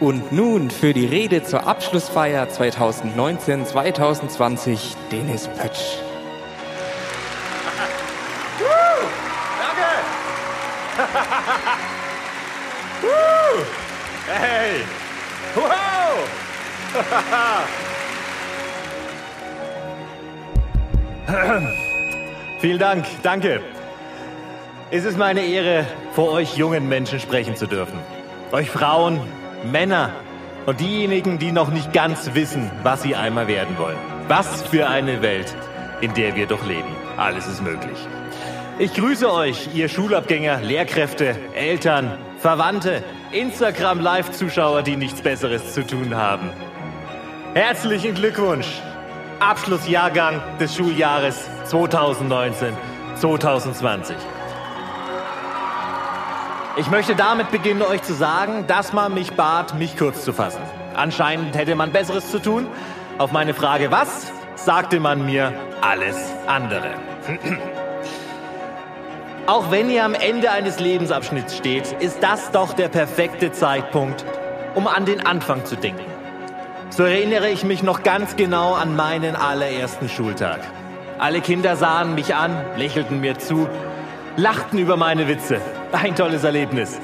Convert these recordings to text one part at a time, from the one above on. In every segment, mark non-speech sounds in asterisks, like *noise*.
Und nun für die Rede zur Abschlussfeier 2019-2020 Dennis Pötsch. Hey! Wow! Vielen Dank, danke. Es ist meine Ehre, vor euch jungen Menschen sprechen zu dürfen. Euch Frauen, Männer und diejenigen, die noch nicht ganz wissen, was sie einmal werden wollen. Was für eine Welt, in der wir doch leben. Alles ist möglich. Ich grüße euch, ihr Schulabgänger, Lehrkräfte, Eltern, Verwandte, Instagram-Live-Zuschauer, die nichts Besseres zu tun haben. Herzlichen Glückwunsch! Abschlussjahrgang des Schuljahres 2019-2020. Ich möchte damit beginnen, euch zu sagen, dass man mich bat, mich kurz zu fassen. Anscheinend hätte man Besseres zu tun. Auf meine Frage, was, sagte man mir alles andere. *clears throat* Auch wenn ihr am Ende eines Lebensabschnitts steht, ist das doch der perfekte Zeitpunkt, um an den Anfang zu denken. So erinnere ich mich noch ganz genau an meinen allerersten Schultag. Alle Kinder sahen mich an, lächelten mir zu, lachten über meine Witze. Ein tolles Erlebnis.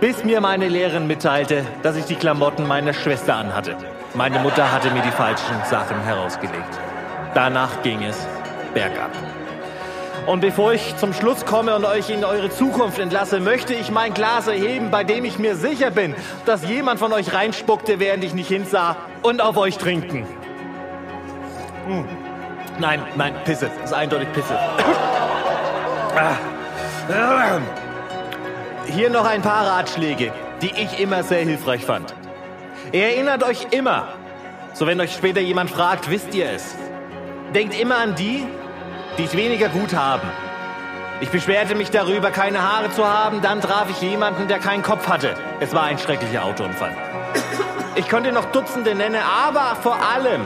Bis mir meine Lehrerin mitteilte, dass ich die Klamotten meiner Schwester anhatte. Meine Mutter hatte mir die falschen Sachen herausgelegt. Danach ging es bergab. Und bevor ich zum Schluss komme und euch in eure Zukunft entlasse, möchte ich mein Glas erheben, bei dem ich mir sicher bin, dass jemand von euch reinspuckte, während ich nicht hinsah, und auf euch trinken. Hm. Nein, nein, Pisse. Das ist eindeutig Pisse. *coughs* Hier noch ein paar Ratschläge, die ich immer sehr hilfreich fand. Erinnert euch immer, so wenn euch später jemand fragt, wisst ihr es. Denkt immer an die, die es weniger gut haben. Ich beschwerte mich darüber, keine Haare zu haben, dann traf ich jemanden, der keinen Kopf hatte. Es war ein schrecklicher Autounfall. Ich könnte noch Dutzende nennen, aber vor allem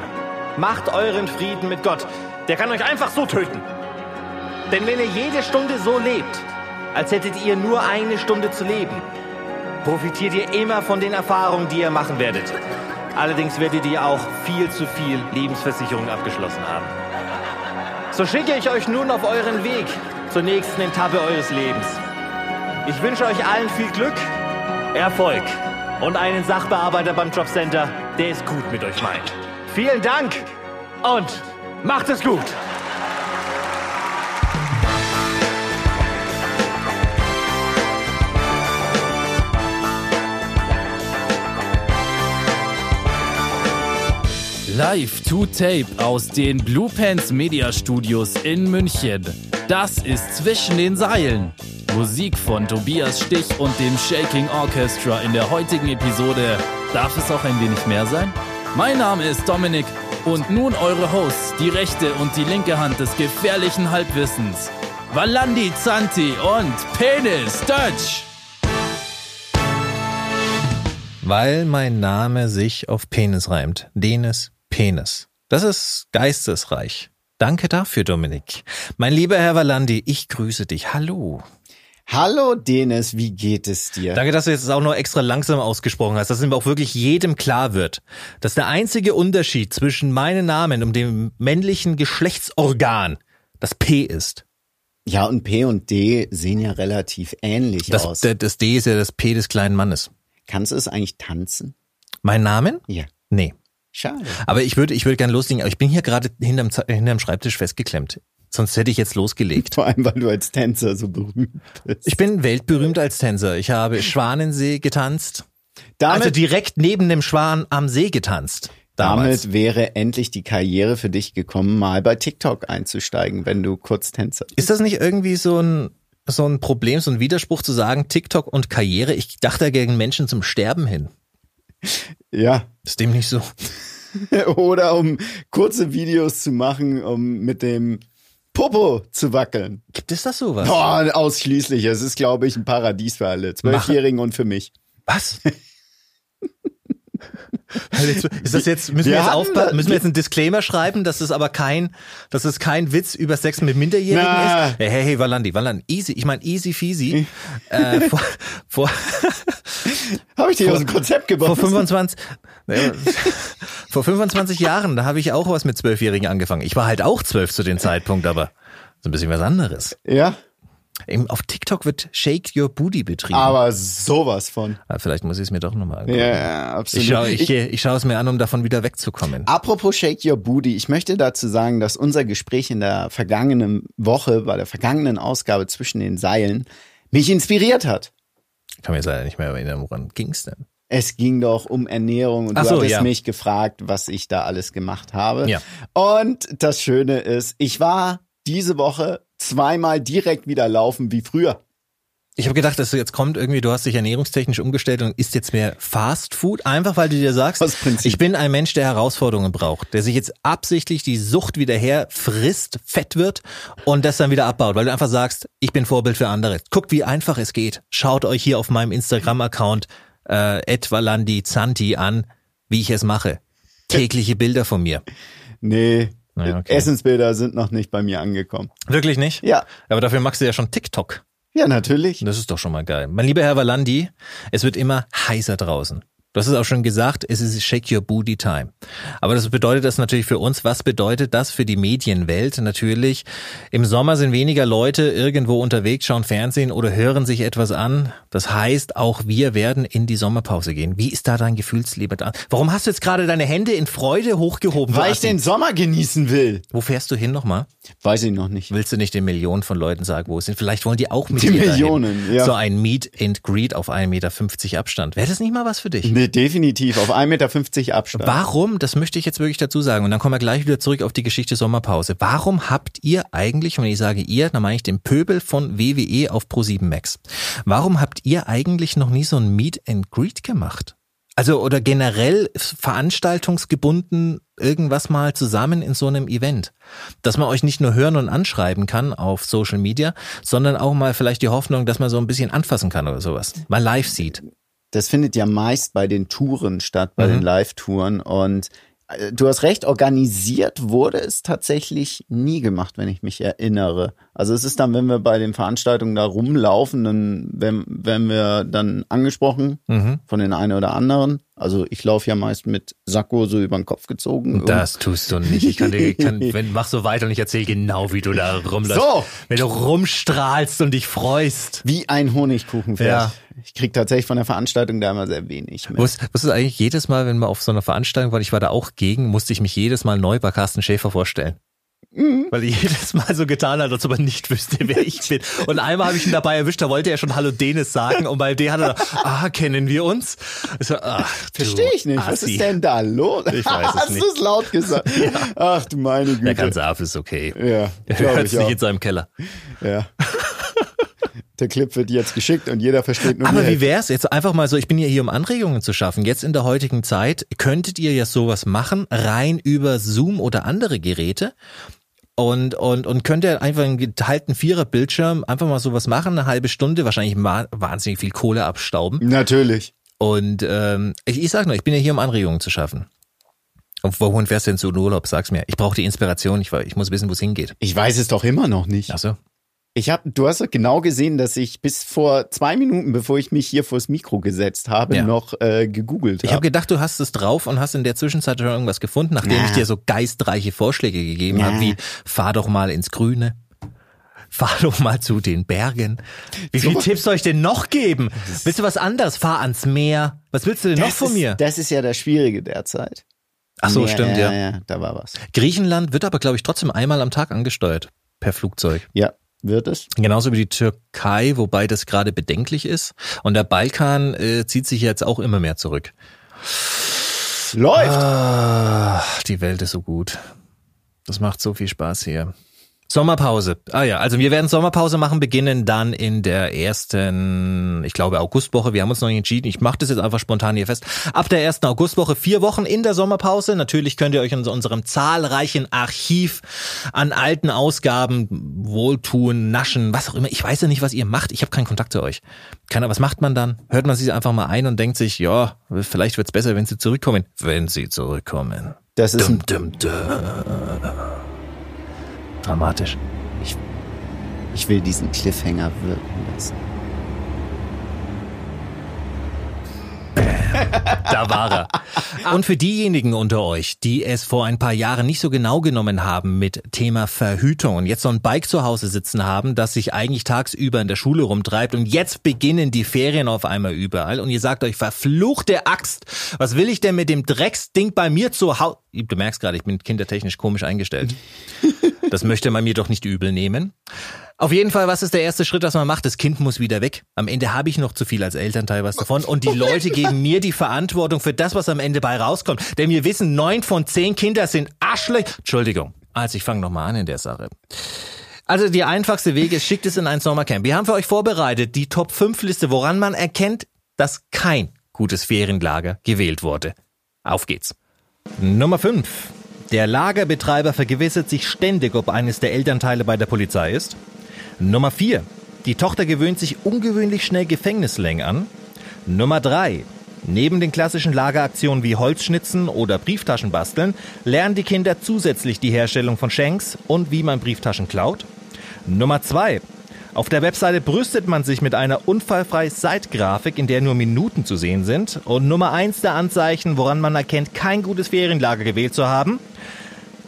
macht euren Frieden mit Gott. Der kann euch einfach so töten. Denn wenn ihr jede Stunde so lebt, als hättet ihr nur eine Stunde zu leben, profitiert ihr immer von den Erfahrungen, die ihr machen werdet. Allerdings werdet ihr auch viel zu viel Lebensversicherung abgeschlossen haben. So schicke ich euch nun auf euren Weg zur nächsten Etappe eures Lebens. Ich wünsche euch allen viel Glück, Erfolg und einen Sachbearbeiter beim Jobcenter, der es gut mit euch meint. Vielen Dank und macht es gut! Live to Tape aus den Blue Pants Media Studios in München. Das ist zwischen den Seilen. Musik von Tobias Stich und dem Shaking Orchestra in der heutigen Episode. Darf es auch ein wenig mehr sein? Mein Name ist Dominik und nun eure Hosts, die rechte und die linke Hand des gefährlichen Halbwissens. Valandi Zanti und Penis Dutch. Weil mein Name sich auf Penis reimt. Denis Penis. Das ist geistesreich. Danke dafür, Dominik. Mein lieber Herr Valandi, ich grüße dich. Hallo. Hallo Denis, wie geht es dir? Danke, dass du jetzt auch noch extra langsam ausgesprochen hast, dass es auch wirklich jedem klar wird, dass der einzige Unterschied zwischen meinem Namen und dem männlichen Geschlechtsorgan das P ist. Ja, und P und D sehen ja relativ ähnlich das, aus. Das, das D ist ja das P des kleinen Mannes. Kannst du es eigentlich tanzen? Mein Namen? Ja. Nee. Schade. Aber ich würde, ich würde gerne loslegen, aber ich bin hier gerade hinterm, hinterm Schreibtisch festgeklemmt. Sonst hätte ich jetzt losgelegt. *laughs* Vor allem, weil du als Tänzer so berühmt bist. Ich bin weltberühmt als Tänzer. Ich habe *laughs* Schwanensee getanzt. Damit, also direkt neben dem Schwan am See getanzt. Damals. damit wäre endlich die Karriere für dich gekommen, mal bei TikTok einzusteigen, wenn du kurz Tänzer bist. Ist das nicht irgendwie so ein, so ein Problem, so ein Widerspruch zu sagen, TikTok und Karriere? Ich dachte gegen Menschen zum Sterben hin. Ja. Ist dem nicht so? *laughs* Oder um kurze Videos zu machen, um mit dem Popo zu wackeln. Gibt es das sowas? Boah, ausschließlich. Es ist, glaube ich, ein Paradies für alle. Zwölfjährigen und für mich. Was? *laughs* Ist das jetzt, müssen wir, Wir jetzt aufpassen, müssen wir jetzt einen Disclaimer schreiben, dass es aber kein, dass es kein Witz über Sex mit Minderjährigen Na. ist? Hey, hey, hey, Valandi, Valandi, easy, ich meine easy feasy. äh, vor, vor, *laughs* Habe ich dich aus dem Konzept vor gebracht? 25, naja, vor 25 Jahren, da habe ich auch was mit Zwölfjährigen angefangen. Ich war halt auch zwölf zu dem Zeitpunkt, aber so ein bisschen was anderes. Ja, Auf TikTok wird Shake Your Booty betrieben. aber sowas von. Ah, Vielleicht muss ich es mir doch nochmal angucken. Ja, absolut. Ich schaue ich, ich schaue es mir an, um davon wieder wegzukommen. Apropos Shake Your Booty, ich möchte dazu sagen, dass unser Gespräch in der vergangenen Woche, bei der vergangenen Ausgabe zwischen den Seilen, mich inspiriert hat. Ich kann mir jetzt leider nicht mehr erinnern, woran ging's denn? Es ging doch um Ernährung und Ach du so, hattest ja. mich gefragt, was ich da alles gemacht habe. Ja. Und das Schöne ist, ich war diese Woche zweimal direkt wieder laufen wie früher. Ich habe gedacht, dass du jetzt kommt irgendwie, du hast dich ernährungstechnisch umgestellt und isst jetzt mehr Fast Food, einfach weil du dir sagst, ich bin ein Mensch, der Herausforderungen braucht, der sich jetzt absichtlich die Sucht wieder her frisst, fett wird und das dann wieder abbaut, weil du einfach sagst, ich bin Vorbild für andere. Guckt, wie einfach es geht. Schaut euch hier auf meinem Instagram-Account äh, @valandizanti an, wie ich es mache. Tägliche Bilder von mir. Nee, Ja, okay. Essensbilder sind noch nicht bei mir angekommen. Wirklich nicht? Ja, Aber dafür machst du ja schon TikTok. ja, natürlich. Das ist doch schon mal geil. Mein lieber Herr Valandi, es wird immer heißer draußen. Du hast es auch schon gesagt, es ist Shake Your Booty Time. Aber das bedeutet das natürlich für uns. Was bedeutet das für die Medienwelt? Natürlich, im Sommer sind weniger Leute irgendwo unterwegs, schauen Fernsehen oder hören sich etwas an. Das heißt, auch wir werden in die Sommerpause gehen. Wie ist da dein Gefühlsleben dran? Warum hast du jetzt gerade deine Hände in Freude hochgehoben? Weil ich den Sommer genießen will. Wo fährst du hin nochmal? Weiß ich noch nicht. Willst du nicht den Millionen von Leuten sagen, wo es sind? Vielleicht wollen die auch mit Die dir dahin. Millionen, ja. So ein Meet and Greet auf 1,50 Meter Abstand. Wäre das nicht mal was für dich? Nee, definitiv. Auf 1,50 Meter Abstand. Warum, das möchte ich jetzt wirklich dazu sagen, und dann kommen wir gleich wieder zurück auf die Geschichte Sommerpause. Warum habt ihr eigentlich, und wenn ich sage ihr, dann meine ich den Pöbel von WWE auf Pro7 Max. Warum habt ihr eigentlich noch nie so ein Meet and Greet gemacht? Also oder generell veranstaltungsgebunden irgendwas mal zusammen in so einem Event, dass man euch nicht nur hören und anschreiben kann auf Social Media, sondern auch mal vielleicht die Hoffnung, dass man so ein bisschen anfassen kann oder sowas, mal live sieht. Das findet ja meist bei den Touren statt, bei Mhm. den Live-Touren. Und äh, du hast recht, organisiert wurde es tatsächlich nie gemacht, wenn ich mich erinnere. Also es ist dann, wenn wir bei den Veranstaltungen da rumlaufen, dann werden, werden wir dann angesprochen Mhm. von den einen oder anderen. Also ich laufe ja meist mit Sakko so über den Kopf gezogen. Das tust du nicht. Ich kann dir, ich kann, wenn, mach so weiter und ich erzähle genau, wie du da rumläufst. So. Wenn du rumstrahlst und dich freust. Wie ein Honigkuchenpferd. Ja. Ich krieg tatsächlich von der Veranstaltung da immer sehr wenig mit. Wusst, wusstest du eigentlich jedes Mal, wenn wir auf so einer Veranstaltung waren, ich war da auch gegen, musste ich mich jedes Mal neu bei Carsten Schäfer vorstellen. Weil er *laughs* jedes Mal so getan hat, als ob er nicht wüsste, wer ich bin. Und einmal habe ich ihn dabei erwischt, da wollte er schon Hallo Denis sagen und bei dem hat er, ah, kennen wir uns? So, du Verstehe ich nicht. Was Assi. ist denn da los? Ich weiß es *laughs* Hast du es laut gesagt? *laughs* Ach du meine Güte. Der ganze Af ist okay. Ja, Er hört ich nicht in seinem Keller. Ja. Der Clip wird jetzt geschickt und jeder versteht nur Aber wie wär's jetzt einfach mal so, ich bin ja hier, um Anregungen zu schaffen. Jetzt in der heutigen Zeit könntet ihr ja sowas machen, rein über Zoom oder andere Geräte. Und, und, und könnt ihr einfach einen geteilten Vierer-Bildschirm einfach mal sowas machen, eine halbe Stunde, wahrscheinlich wahnsinnig viel Kohle abstauben. Natürlich. Und ähm, ich, ich sag nur, ich bin ja hier, um Anregungen zu schaffen. Und wohin fährst du denn zu Urlaub? Sag's mir. Ich brauche die Inspiration, ich, ich muss wissen, wo es hingeht. Ich weiß es doch immer noch nicht. Ach so. Ich hab, du hast doch genau gesehen, dass ich bis vor zwei Minuten, bevor ich mich hier vors Mikro gesetzt habe, Ja. noch äh, gegoogelt Ich habe habe. gedacht, du hast es drauf und hast in der Zwischenzeit schon irgendwas gefunden, nachdem Ja. ich dir so geistreiche Vorschläge gegeben Ja. habe, wie fahr doch mal ins Grüne. Fahr doch mal zu den Bergen. Wie viele So. Tipps soll ich denn noch geben? Willst du was anderes? Fahr ans Meer. Was willst du denn noch von ist, mir? Das ist ja das Schwierige derzeit. Ach so, ja, stimmt, ja. ja. Ja, da war was. Griechenland wird aber, glaube ich, trotzdem einmal am Tag angesteuert. Per Flugzeug. Ja, wird es? Genauso wie die Türkei, wobei das gerade bedenklich ist. Und der Balkan äh, zieht sich jetzt auch immer mehr zurück. Läuft. Ah, die Welt ist so gut. Das macht so viel Spaß hier. Sommerpause. Ah ja, also wir werden Sommerpause machen, beginnen dann in der ersten, ich glaube Augustwoche. Wir haben uns noch nicht entschieden. Ich mache das jetzt einfach spontan hier fest. Ab der ersten Augustwoche vier Wochen in der Sommerpause. Natürlich könnt ihr euch in unserem zahlreichen Archiv an alten Ausgaben wohltun, naschen, was auch immer. Ich weiß ja nicht, was ihr macht. Ich habe keinen Kontakt zu euch. Keiner, was macht man dann? Hört man sich einfach mal ein und denkt sich, ja, vielleicht wird's besser, wenn sie zurückkommen. Wenn sie zurückkommen. Das ist ein, Dum, dum. Dramatisch. ich will diesen Cliffhanger wirken lassen. Da war er. Und für diejenigen unter euch, die es vor ein paar Jahren nicht so genau genommen haben mit Thema Verhütung und jetzt so ein Bike zu Hause sitzen haben, das sich eigentlich tagsüber in der Schule rumtreibt und jetzt beginnen die Ferien auf einmal überall und ihr sagt euch, verfluchte Axt, was will ich denn mit dem Drecksding bei mir zu Hause? Du merkst gerade, ich bin kindertechnisch komisch eingestellt. Das möchte man mir doch nicht übel nehmen. Auf jeden Fall, was ist der erste Schritt, was man macht? Das Kind muss wieder weg. Am Ende habe ich noch zu viel als Elternteil was davon. Und die Leute geben mir die Verantwortung für das, was am Ende bei rauskommt. Denn wir wissen, neun von zehn Kinder sind Arschlöch. Entschuldigung. Also ich fange nochmal an in der Sache. Also die einfachste Weg ist, schickt es in ein Sommercamp. Wir haben für euch vorbereitet die Top 5 Liste, woran man erkennt, dass kein gutes Ferienlager gewählt wurde. Auf geht's. Nummer 5. Der Lagerbetreiber vergewissert sich ständig, ob eines der Elternteile bei der Polizei ist. Nummer 4. Die Tochter gewöhnt sich ungewöhnlich schnell Gefängnislängen an. Nummer 3. Neben den klassischen Lageraktionen wie Holzschnitzen oder Brieftaschen basteln, lernen die Kinder zusätzlich die Herstellung von Shanks und wie man Brieftaschen klaut. Nummer 2. Auf der Webseite brüstet man sich mit einer unfallfreien Site-Grafik, in der nur Minuten zu sehen sind. Und Nummer 1 der Anzeichen, woran man erkennt, kein gutes Ferienlager gewählt zu haben.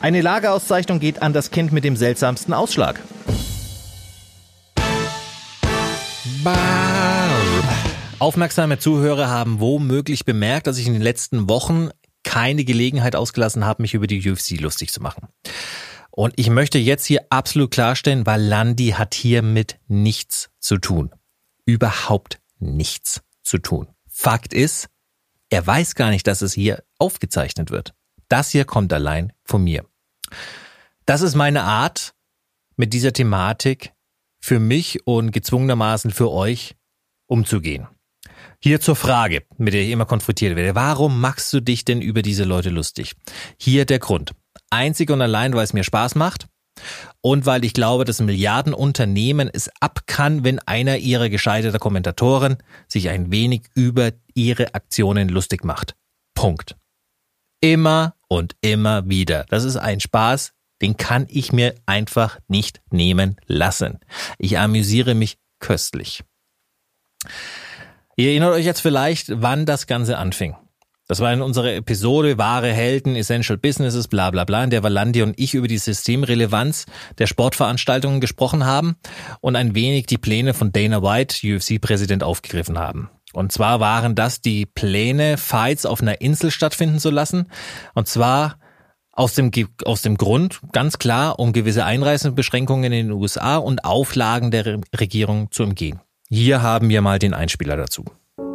Eine Lagerauszeichnung geht an das Kind mit dem seltsamsten Ausschlag. Aufmerksame Zuhörer haben womöglich bemerkt, dass ich in den letzten Wochen keine Gelegenheit ausgelassen habe, mich über die UFC lustig zu machen. Und ich möchte jetzt hier absolut klarstellen, weil Landi hat hiermit nichts zu tun. Überhaupt nichts zu tun. Fakt ist, er weiß gar nicht, dass es hier aufgezeichnet wird. Das hier kommt allein von mir. Das ist meine Art, mit dieser Thematik für mich und gezwungenermaßen für euch umzugehen. Hier zur Frage, mit der ich immer konfrontiert werde. Warum machst du dich denn über diese Leute lustig? Hier der Grund. Einzig und allein, weil es mir Spaß macht und weil ich glaube, dass Milliardenunternehmen es ab kann, wenn einer ihrer gescheiterten Kommentatoren sich ein wenig über ihre Aktionen lustig macht. Punkt. Immer und immer wieder. Das ist ein Spaß, den kann ich mir einfach nicht nehmen lassen. Ich amüsiere mich köstlich. Ihr erinnert euch jetzt vielleicht, wann das Ganze anfing. Das war in unserer Episode Wahre Helden, Essential Businesses, bla bla bla, in der Valandi und ich über die Systemrelevanz der Sportveranstaltungen gesprochen haben und ein wenig die Pläne von Dana White, UFC-Präsident, aufgegriffen haben. Und zwar waren das die Pläne, Fights auf einer Insel stattfinden zu lassen. Und zwar aus dem, aus dem Grund, ganz klar, um gewisse Einreisebeschränkungen in den USA und Auflagen der Regierung zu umgehen. Hier haben wir mal den Einspieler dazu.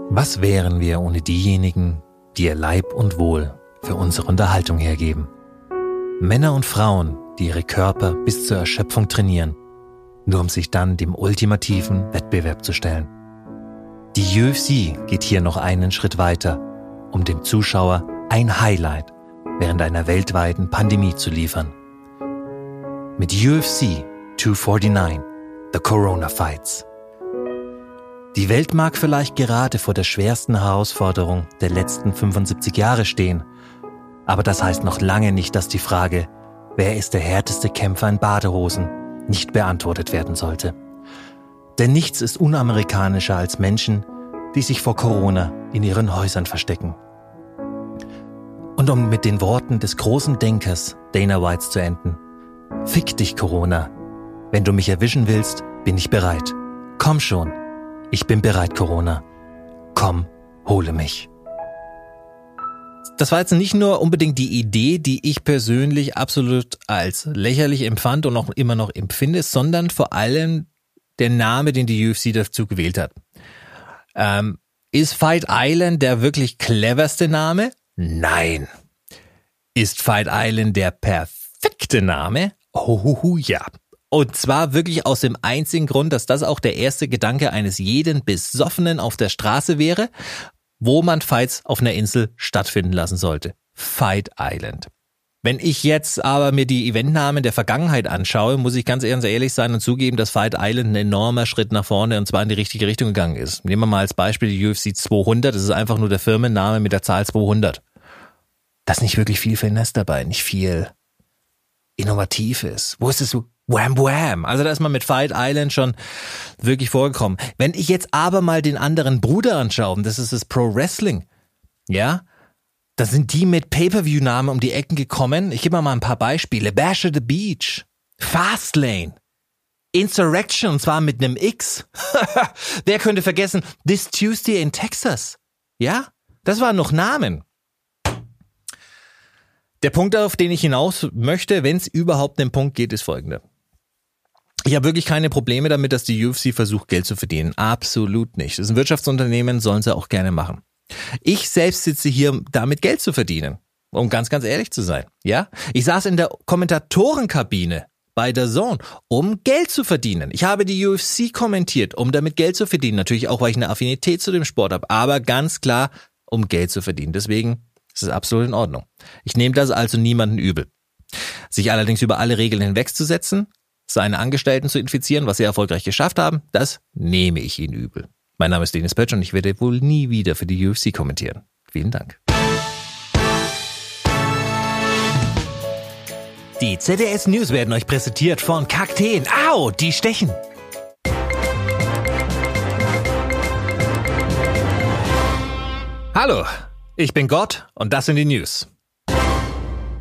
Was wären wir ohne diejenigen, die ihr Leib und Wohl für unsere Unterhaltung hergeben? Männer und Frauen, die ihre Körper bis zur Erschöpfung trainieren, nur um sich dann dem ultimativen Wettbewerb zu stellen. Die UFC geht hier noch einen Schritt weiter, um dem Zuschauer ein Highlight während einer weltweiten Pandemie zu liefern. Mit UFC 249, The Corona Fights. Die Welt mag vielleicht gerade vor der schwersten Herausforderung der letzten 75 Jahre stehen, aber das heißt noch lange nicht, dass die Frage, wer ist der härteste Kämpfer in Badehosen, nicht beantwortet werden sollte. Denn nichts ist unamerikanischer als Menschen, die sich vor Corona in ihren Häusern verstecken. Und um mit den Worten des großen Denkers Dana Whites zu enden. Fick dich, Corona. Wenn du mich erwischen willst, bin ich bereit. Komm schon. Ich bin bereit, Corona. Komm, hole mich. Das war jetzt nicht nur unbedingt die Idee, die ich persönlich absolut als lächerlich empfand und auch immer noch empfinde, sondern vor allem der Name, den die UFC dazu gewählt hat. Ähm, ist Fight Island der wirklich cleverste Name? Nein. Ist Fight Island der perfekte Name? Oh ja. Und zwar wirklich aus dem einzigen Grund, dass das auch der erste Gedanke eines jeden Besoffenen auf der Straße wäre, wo man Fights auf einer Insel stattfinden lassen sollte. Fight Island. Wenn ich jetzt aber mir die Eventnamen der Vergangenheit anschaue, muss ich ganz ehrlich sein und zugeben, dass Fight Island ein enormer Schritt nach vorne und zwar in die richtige Richtung gegangen ist. Nehmen wir mal als Beispiel die UFC 200. Das ist einfach nur der Firmenname mit der Zahl 200. Da nicht wirklich viel Finesse dabei, nicht viel Innovatives. Wo ist es so? Wham Wham. Also da ist man mit Fight Island schon wirklich vorgekommen. Wenn ich jetzt aber mal den anderen Bruder anschaue, das ist das Pro Wrestling, ja, da sind die mit Pay-Per-View-Namen um die Ecken gekommen. Ich gebe mal ein paar Beispiele. Bash at the Beach, Fastlane, Insurrection, und zwar mit einem X. *laughs* Wer könnte vergessen, This Tuesday in Texas? Ja, das waren noch Namen. Der Punkt, auf den ich hinaus möchte, wenn es überhaupt einen Punkt geht, ist folgender. Ich habe wirklich keine Probleme damit, dass die UFC versucht, Geld zu verdienen. Absolut nicht. Das ist ein Wirtschaftsunternehmen, sollen sie auch gerne machen. Ich selbst sitze hier, damit Geld zu verdienen. Um ganz, ganz ehrlich zu sein. Ja? Ich saß in der Kommentatorenkabine bei der Zone, um Geld zu verdienen. Ich habe die UFC kommentiert, um damit Geld zu verdienen. Natürlich auch, weil ich eine Affinität zu dem Sport habe. Aber ganz klar, um Geld zu verdienen. Deswegen das ist absolut in Ordnung. Ich nehme das also niemanden übel. Sich allerdings über alle Regeln hinwegzusetzen, seine Angestellten zu infizieren, was sie erfolgreich geschafft haben, das nehme ich ihnen übel. Mein Name ist Dennis Pötsch und ich werde wohl nie wieder für die UFC kommentieren. Vielen Dank. Die ZDS News werden euch präsentiert von Kakteen. Au, die stechen. Hallo, ich bin Gott und das sind die News.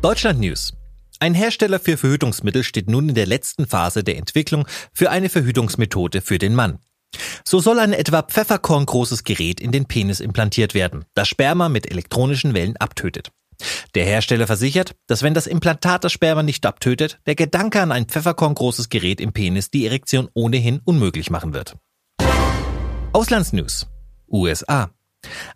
Deutschland News. Ein Hersteller für Verhütungsmittel steht nun in der letzten Phase der Entwicklung für eine Verhütungsmethode für den Mann. So soll ein etwa Pfefferkorn großes Gerät in den Penis implantiert werden, das Sperma mit elektronischen Wellen abtötet. Der Hersteller versichert, dass wenn das Implantat das Sperma nicht abtötet, der Gedanke an ein Pfefferkorn großes Gerät im Penis die Erektion ohnehin unmöglich machen wird. Auslandsnews. USA.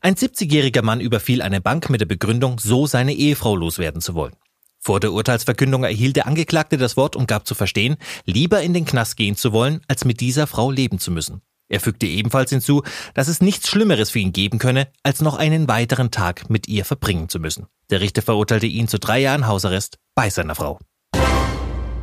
Ein 70-jähriger Mann überfiel eine Bank mit der Begründung, so seine Ehefrau loswerden zu wollen. Vor der Urteilsverkündung erhielt der Angeklagte das Wort und gab zu verstehen, lieber in den Knast gehen zu wollen, als mit dieser Frau leben zu müssen. Er fügte ebenfalls hinzu, dass es nichts Schlimmeres für ihn geben könne, als noch einen weiteren Tag mit ihr verbringen zu müssen. Der Richter verurteilte ihn zu drei Jahren Hausarrest bei seiner Frau.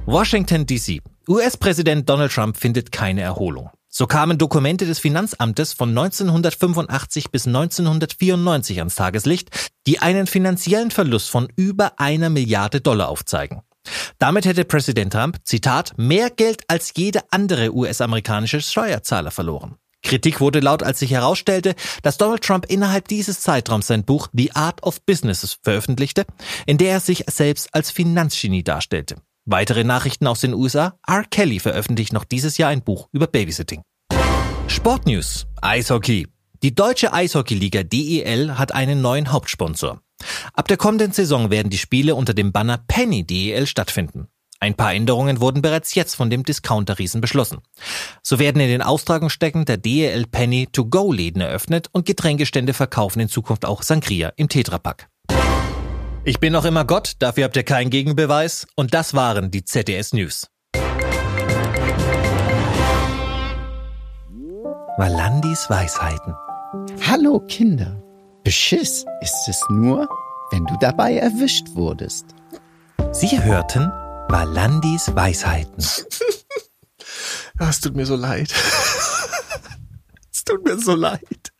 Washington DC. US-Präsident Donald Trump findet keine Erholung. So kamen Dokumente des Finanzamtes von 1985 bis 1994 ans Tageslicht, die einen finanziellen Verlust von über einer Milliarde Dollar aufzeigen. Damit hätte Präsident Trump, Zitat, mehr Geld als jede andere US-amerikanische Steuerzahler verloren. Kritik wurde laut, als sich herausstellte, dass Donald Trump innerhalb dieses Zeitraums sein Buch The Art of Business veröffentlichte, in der er sich selbst als Finanzgenie darstellte. Weitere Nachrichten aus den USA. R. Kelly veröffentlicht noch dieses Jahr ein Buch über Babysitting. Sportnews. Eishockey. Die deutsche Eishockeyliga DEL hat einen neuen Hauptsponsor. Ab der kommenden Saison werden die Spiele unter dem Banner Penny DEL stattfinden. Ein paar Änderungen wurden bereits jetzt von dem Discounter-Riesen beschlossen. So werden in den Austragungsstecken der DEL Penny To-Go-Läden eröffnet und Getränkestände verkaufen in Zukunft auch Sangria im Tetrapack. Ich bin noch immer Gott, dafür habt ihr keinen Gegenbeweis. Und das waren die ZDS News. Valandis Weisheiten. Hallo Kinder. Beschiss ist es nur, wenn du dabei erwischt wurdest. Sie hörten Valandis Weisheiten. *laughs* Es tut mir so leid. *laughs* es tut mir so leid.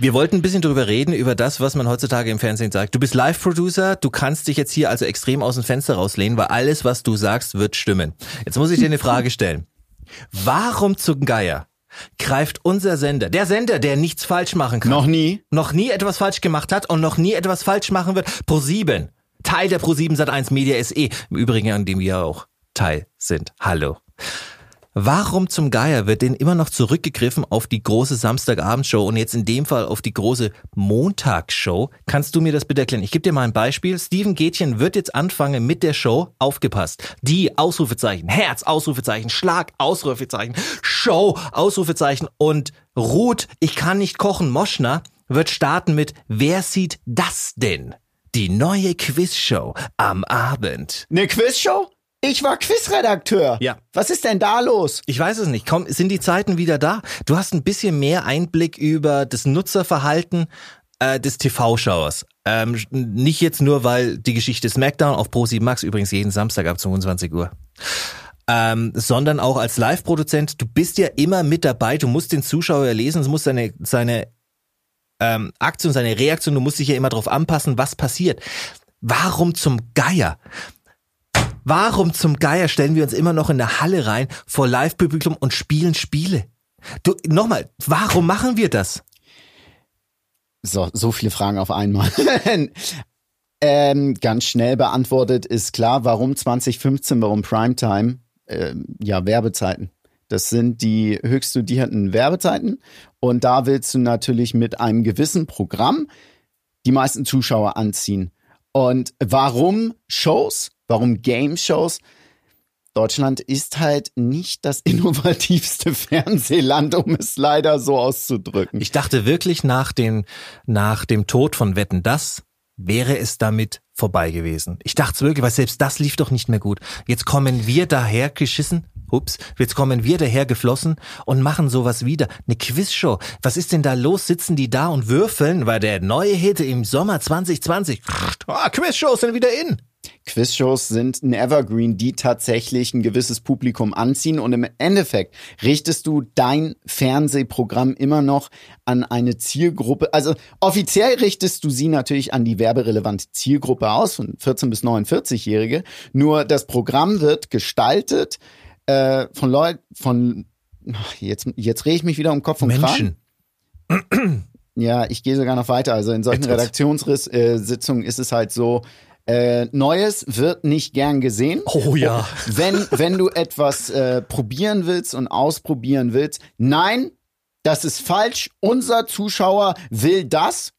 Wir wollten ein bisschen drüber reden, über das, was man heutzutage im Fernsehen sagt. Du bist Live-Producer, du kannst dich jetzt hier also extrem aus dem Fenster rauslehnen, weil alles, was du sagst, wird stimmen. Jetzt muss ich dir eine Frage stellen. Warum zum Geier greift unser Sender, der Sender, der nichts falsch machen kann, Noch nie? noch nie etwas falsch gemacht hat und noch nie etwas falsch machen wird, Pro7, Teil der Pro7 Sat1 Media SE, im Übrigen an dem wir auch Teil sind. Hallo. Warum zum Geier wird denn immer noch zurückgegriffen auf die große Samstagabendshow und jetzt in dem Fall auf die große Montagsshow? Kannst du mir das bitte erklären? Ich gebe dir mal ein Beispiel. Steven Gätchen wird jetzt anfangen mit der Show. Aufgepasst. Die Ausrufezeichen, Herz, Ausrufezeichen, Schlag, Ausrufezeichen, Show, Ausrufezeichen und Ruth, ich kann nicht kochen, Moschner wird starten mit Wer sieht das denn? die neue Quizshow am Abend. Eine Quizshow? Ich war Quizredakteur. Ja. Was ist denn da los? Ich weiß es nicht. Komm, sind die Zeiten wieder da? Du hast ein bisschen mehr Einblick über das Nutzerverhalten äh, des TV-Schauers. Ähm, nicht jetzt nur, weil die Geschichte SmackDown auf Pro7 Max übrigens jeden Samstag ab 22 Uhr. Ähm, sondern auch als Live-Produzent, du bist ja immer mit dabei, du musst den Zuschauer lesen, du musst seine, seine ähm, Aktion, seine Reaktion, du musst dich ja immer darauf anpassen, was passiert. Warum zum Geier? Warum zum Geier stellen wir uns immer noch in der Halle rein vor Live-Publikum und spielen Spiele? Du, nochmal, warum machen wir das? So, so viele Fragen auf einmal. *laughs* ähm, ganz schnell beantwortet ist klar, warum 2015, warum Primetime? Ähm, ja, Werbezeiten. Das sind die höchst studierten Werbezeiten. Und da willst du natürlich mit einem gewissen Programm die meisten Zuschauer anziehen. Und warum Shows? Warum Game-Shows? Deutschland ist halt nicht das *laughs* innovativste Fernsehland, um es leider so auszudrücken. Ich dachte wirklich nach dem, nach dem Tod von Wetten, das wäre es damit vorbei gewesen. Ich dachte es wirklich, weil selbst das lief doch nicht mehr gut. Jetzt kommen wir daher geschissen, ups, jetzt kommen wir daher geflossen und machen sowas wieder. Eine Quizshow. Was ist denn da los? Sitzen die da und würfeln, weil der neue Hit im Sommer 2020, ah, Quizshows sind wieder in. Quizshows sind ein Evergreen, die tatsächlich ein gewisses Publikum anziehen und im Endeffekt richtest du dein Fernsehprogramm immer noch an eine Zielgruppe. Also offiziell richtest du sie natürlich an die werberelevante Zielgruppe aus, von 14 bis 49-Jährige. Nur das Programm wird gestaltet äh, von Leuten, von jetzt, jetzt rede ich mich wieder um Kopf und Menschen. Kragen. Ja, ich gehe sogar noch weiter. Also in solchen Redaktionssitzungen ist es halt so, äh, Neues wird nicht gern gesehen. Oh ja. Und Wenn, wenn du etwas äh, probieren willst und ausprobieren willst, nein, das ist falsch. Unser Zuschauer will das.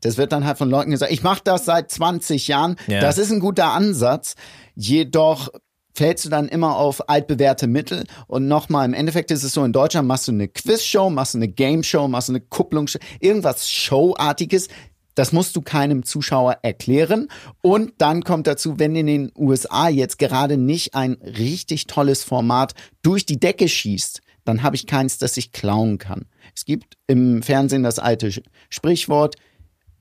Das wird dann halt von Leuten gesagt, ich mache das seit 20 Jahren. Ja. Das ist ein guter Ansatz. Jedoch fällst du dann immer auf altbewährte Mittel. Und nochmal, im Endeffekt ist es so, in Deutschland machst du eine Quizshow, machst du eine Game-Show, machst du eine Kupplungsshow, irgendwas Showartiges. Das musst du keinem Zuschauer erklären. Und dann kommt dazu, wenn in den USA jetzt gerade nicht ein richtig tolles Format durch die Decke schießt, dann habe ich keins, das ich klauen kann. Es gibt im Fernsehen das alte Sprichwort,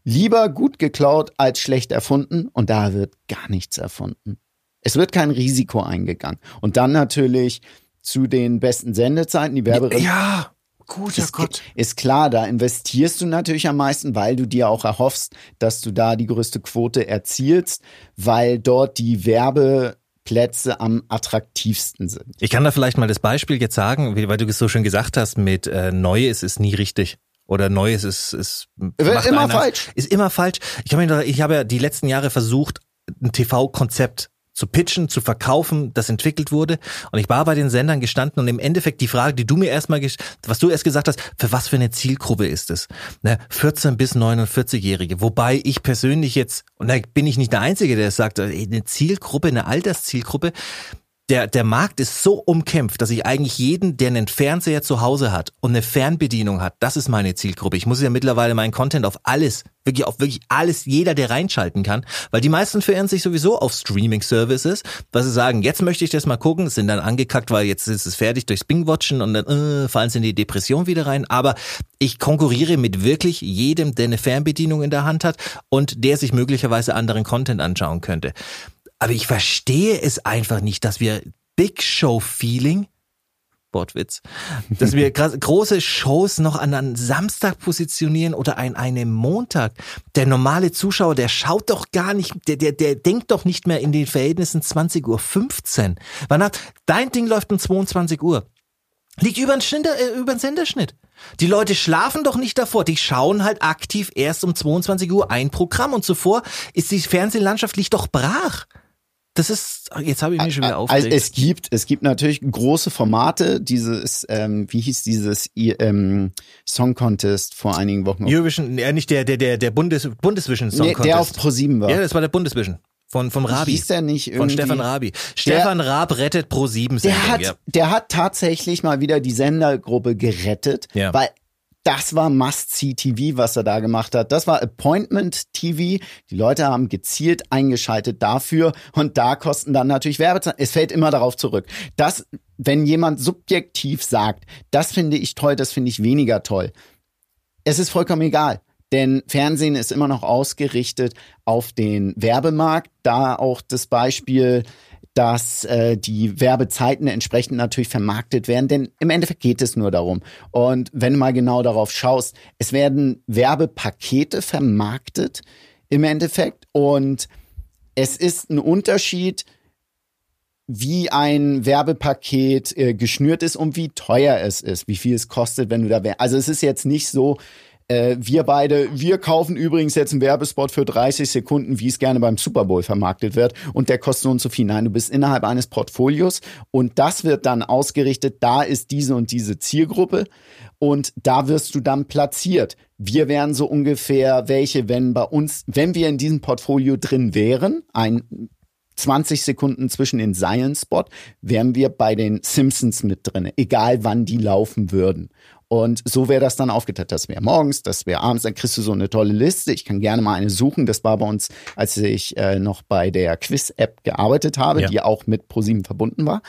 lieber gut geklaut als schlecht erfunden. Und da wird gar nichts erfunden. Es wird kein Risiko eingegangen. Und dann natürlich zu den besten Sendezeiten, die Werbe Ja, guter ist, Gott. ist klar, da investierst du natürlich am meisten, weil du dir auch erhoffst, dass du da die größte Quote erzielst, weil dort die Werbeplätze am attraktivsten sind. Ich kann da vielleicht mal das Beispiel jetzt sagen, weil du es so schön gesagt hast, mit äh, Neues ist nie richtig. Oder Neues ist, ist immer einer- falsch. Ist immer falsch. Ich habe mir, ich habe ja die letzten Jahre versucht, ein TV-Konzept zu pitchen, zu verkaufen, das entwickelt wurde. Und ich war bei den Sendern gestanden und im Endeffekt die Frage, die du mir erstmal, was du erst gesagt hast, für was für eine Zielgruppe ist es? Ne, 14 bis 49-Jährige. Wobei ich persönlich jetzt, und da bin ich nicht der Einzige, der es sagt, eine Zielgruppe, eine Alterszielgruppe, der, der Markt ist so umkämpft, dass ich eigentlich jeden, der einen Fernseher zu Hause hat und eine Fernbedienung hat, das ist meine Zielgruppe. Ich muss ja mittlerweile meinen Content auf alles, wirklich auf wirklich alles, jeder, der reinschalten kann, weil die meisten verirren sich sowieso auf Streaming-Services, weil sie sagen, jetzt möchte ich das mal gucken, sind dann angekackt, weil jetzt ist es fertig durchs Bing-Watchen und dann äh, fallen sie in die Depression wieder rein. Aber ich konkurriere mit wirklich jedem, der eine Fernbedienung in der Hand hat und der sich möglicherweise anderen Content anschauen könnte. Aber ich verstehe es einfach nicht, dass wir Big Show Feeling, Wortwitz, dass wir *laughs* große Shows noch an einem Samstag positionieren oder an einem Montag. Der normale Zuschauer, der schaut doch gar nicht, der, der, der denkt doch nicht mehr in den Verhältnissen 20 Uhr 15. Wann hat, dein Ding läuft um 22 Uhr. Liegt über den, äh, über den Senderschnitt. Die Leute schlafen doch nicht davor, die schauen halt aktiv erst um 22 Uhr ein Programm und zuvor ist die Fernsehlandschaft liegt doch brach. Das ist, jetzt habe ich mich schon wieder Also aufgeregt. es gibt, es gibt natürlich große Formate, dieses, ähm, wie hieß dieses ähm, Song Contest vor einigen Wochen? Eurovision, ja, nicht der, der, der, der Bundes, Bundesvision Song Nee, Contest. der auf ProSieben war. Ja, das war der Bundesvision. Von, vom Rabi. Hieß der nicht Von irgendwie? Stefan Rabi. Stefan Raab rettet pro 7 Der hat, ja. der hat tatsächlich mal wieder die Sendergruppe gerettet, Ja. weil das war Must-See-TV, was er da gemacht hat. Das war Appointment-TV. Die Leute haben gezielt eingeschaltet dafür und da kosten dann natürlich Werbezahlen. Es fällt immer darauf zurück. Das, wenn jemand subjektiv sagt, das finde ich toll, das finde ich weniger toll. Es ist vollkommen egal. Denn Fernsehen ist immer noch ausgerichtet auf den Werbemarkt. Da auch das Beispiel, dass äh, die Werbezeiten entsprechend natürlich vermarktet werden, denn im Endeffekt geht es nur darum. Und wenn du mal genau darauf schaust, es werden Werbepakete vermarktet im Endeffekt und es ist ein Unterschied, wie ein Werbepaket äh, geschnürt ist und wie teuer es ist, wie viel es kostet, wenn du da wär. Also es ist jetzt nicht so, äh, wir beide, wir kaufen übrigens jetzt einen Werbespot für 30 Sekunden, wie es gerne beim Super Bowl vermarktet wird und der kostet und so viel. Nein, du bist innerhalb eines Portfolios und das wird dann ausgerichtet, da ist diese und diese Zielgruppe und da wirst du dann platziert. Wir wären so ungefähr welche, wenn bei uns, wenn wir in diesem Portfolio drin wären, ein 20 Sekunden zwischen den Seilen Spot, wären wir bei den Simpsons mit drin, egal wann die laufen würden. Und so wäre das dann aufgeteilt. Das wäre morgens, das wäre abends, dann kriegst du so eine tolle Liste. Ich kann gerne mal eine suchen. Das war bei uns, als ich äh, noch bei der Quiz-App gearbeitet habe, ja. die auch mit ProSieben verbunden war.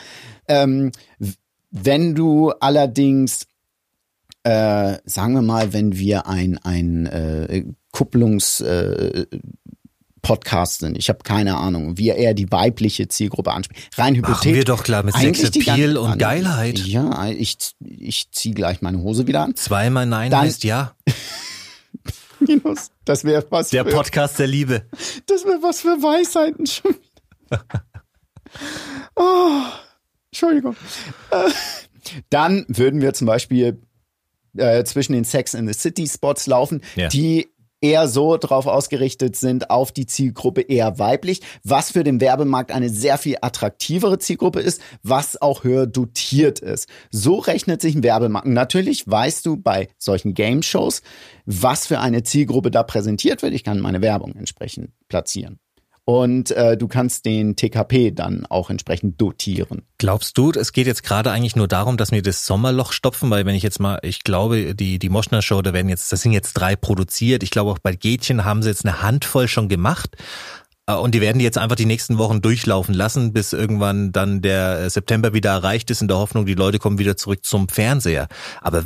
Ähm, wenn du allerdings äh, sagen wir mal, wenn wir ein, ein äh, Kupplungs äh, Podcastin. Ich habe keine Ahnung, wie er die weibliche Zielgruppe anspricht. Rein Hypothetisch. Machen wir doch klar mit Sexappeal und Geilheit. Ja, ich, ich ziehe gleich meine Hose wieder an. Zweimal Nein Dann, heißt Ja. *laughs* Minus, das wäre was Der für, Podcast der Liebe. Das wäre was für Weisheiten schon oh, Entschuldigung. Äh, dann würden wir zum Beispiel äh, zwischen den Sex in the City Spots laufen, ja. die eher so drauf ausgerichtet sind auf die Zielgruppe eher weiblich, was für den Werbemarkt eine sehr viel attraktivere Zielgruppe ist, was auch höher dotiert ist. So rechnet sich ein Werbemarkt. Natürlich weißt du bei solchen Game Shows, was für eine Zielgruppe da präsentiert wird. Ich kann meine Werbung entsprechend platzieren und äh, du kannst den TKP dann auch entsprechend dotieren. Glaubst du, es geht jetzt gerade eigentlich nur darum, dass wir das Sommerloch stopfen, weil wenn ich jetzt mal, ich glaube, die die Moschner Show, da werden jetzt, das sind jetzt drei produziert. Ich glaube auch bei Gätchen haben sie jetzt eine Handvoll schon gemacht. Äh, und die werden die jetzt einfach die nächsten Wochen durchlaufen lassen, bis irgendwann dann der äh, September wieder erreicht ist, in der Hoffnung, die Leute kommen wieder zurück zum Fernseher. Aber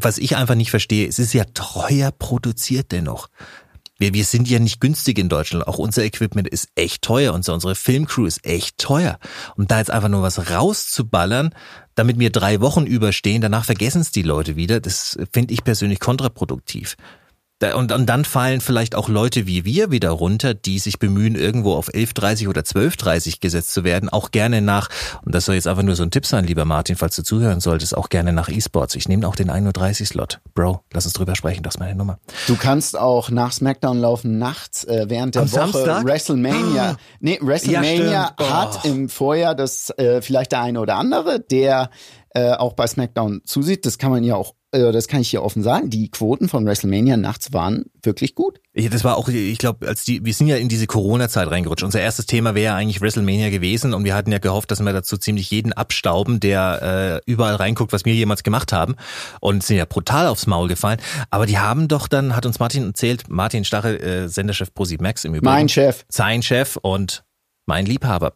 was ich einfach nicht verstehe, es ist ja teuer produziert dennoch. Wir, wir sind ja nicht günstig in Deutschland. Auch unser Equipment ist echt teuer. Unser, unsere Filmcrew ist echt teuer. Und da jetzt einfach nur was rauszuballern, damit wir drei Wochen überstehen, danach vergessen es die Leute wieder, das finde ich persönlich kontraproduktiv. Und, und dann fallen vielleicht auch Leute wie wir wieder runter, die sich bemühen, irgendwo auf 11.30 oder 12.30 gesetzt zu werden, auch gerne nach, und das soll jetzt einfach nur so ein Tipp sein, lieber Martin, falls du zuhören solltest, auch gerne nach E-Sports. Ich nehme auch den 1.30 Slot. Bro, lass uns drüber sprechen, das ist meine Nummer. Du kannst auch nach SmackDown laufen, nachts, äh, während der Am Woche Samstag? WrestleMania. Nee, WrestleMania Ja, stimmt. hat Oh. im Vorjahr das äh, vielleicht der eine oder andere, der äh, auch bei SmackDown zusieht. Das kann man ja auch, äh, das kann ich hier offen sagen. Die Quoten von WrestleMania nachts waren wirklich gut. Ja, das war auch, ich glaube, als die, wir sind ja in diese Corona-Zeit reingerutscht. Unser erstes Thema wäre ja eigentlich WrestleMania gewesen und wir hatten ja gehofft, dass wir dazu ziemlich jeden abstauben, der äh, überall reinguckt, was wir jemals gemacht haben und sind ja brutal aufs Maul gefallen. Aber die haben doch dann, hat uns Martin erzählt, Martin Stachel, äh, Senderchef Prosi Max im Übrigen. Mein Chef. Sein Chef und mein Liebhaber.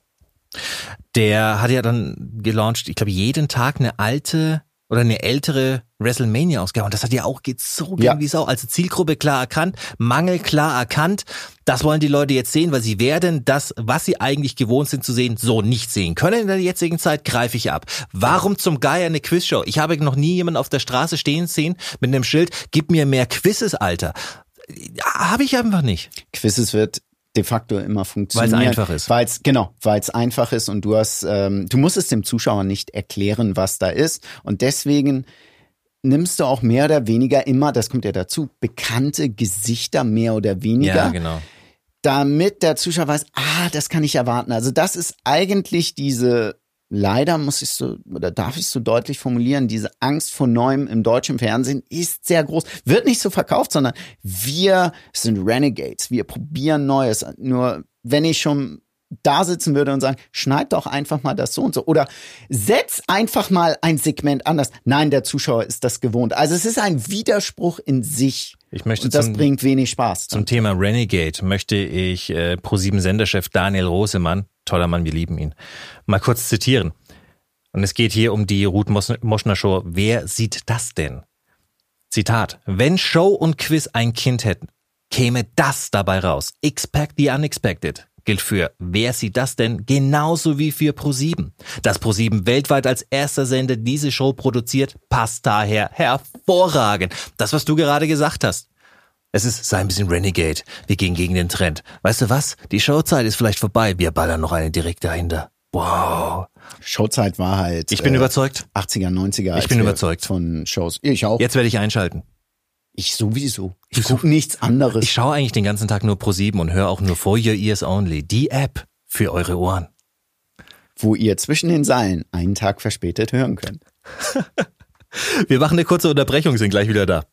Der hat ja dann gelauncht, ich glaube, jeden Tag eine alte oder eine ältere WrestleMania-Ausgabe. Und das hat ja auch gezogen Ja. wie Sau. Also Zielgruppe klar erkannt, Mangel klar erkannt. Das wollen die Leute jetzt sehen, weil sie werden das, was sie eigentlich gewohnt sind zu sehen, so nicht sehen können. In der jetzigen Zeit greife ich ab. Warum zum Geier eine Quizshow? Ich habe noch nie jemanden auf der Straße stehen sehen mit einem Schild, gib mir mehr Quizzes, Alter. Habe ich einfach nicht. Quizzes wird de facto immer funktionieren. einfach ist. Weil es genau, weil es einfach ist und du hast, ähm, du musst es dem Zuschauer nicht erklären, was da ist und deswegen nimmst du auch mehr oder weniger immer, das kommt ja dazu, bekannte Gesichter mehr oder weniger, genau. damit der Zuschauer weiß, ah, das kann ich erwarten. Also das ist eigentlich diese Leider muss ich so oder darf ich so deutlich formulieren, diese Angst vor Neuem im deutschen Fernsehen ist sehr groß. Wird nicht so verkauft, sondern wir sind Renegades. Wir probieren Neues. Nur wenn ich schon da sitzen würde und sagen, schneid doch einfach mal das so und so. Oder setz einfach mal ein Segment anders. Nein, der Zuschauer ist das gewohnt. Also es ist ein Widerspruch in sich. Ich möchte und das zum- bringt wenig Spaß. Zum Thema Renegade möchte ich äh, ProSieben Senderchef Daniel Rosemann, toller Mann, wir lieben ihn, mal kurz zitieren. Und es geht hier um die Ruth Mos- Moschner Show. Wer sieht das denn? Zitat. Wenn Show und Quiz ein Kind hätten, käme das dabei raus. Expect the unexpected. Gilt für Wer sieht das denn? Genauso wie für ProSieben. Dass ProSieben weltweit als erster Sender diese Show produziert, passt daher hervorragend. Das, was du gerade gesagt hast. Es ist, sei ein bisschen Renegade. Wir gehen gegen den Trend. Weißt du was? Die Showzeit ist vielleicht vorbei. Wir ballern noch eine direkt dahinter. Wow. Showzeit war halt. Ich bin äh, überzeugt. 80er, 90er. als bin überzeugt. Von Shows. Ich auch. Jetzt werde ich einschalten. Ich sowieso. Du Ich gucke nichts anderes. Ich schaue eigentlich den ganzen Tag nur Pro 7 und höre auch nur For Your Ears Only. Die App für eure Ohren. wo ihr zwischen den Seilen einen Tag verspätet hören könnt. *laughs* Wir machen eine kurze Unterbrechung, sind gleich wieder da.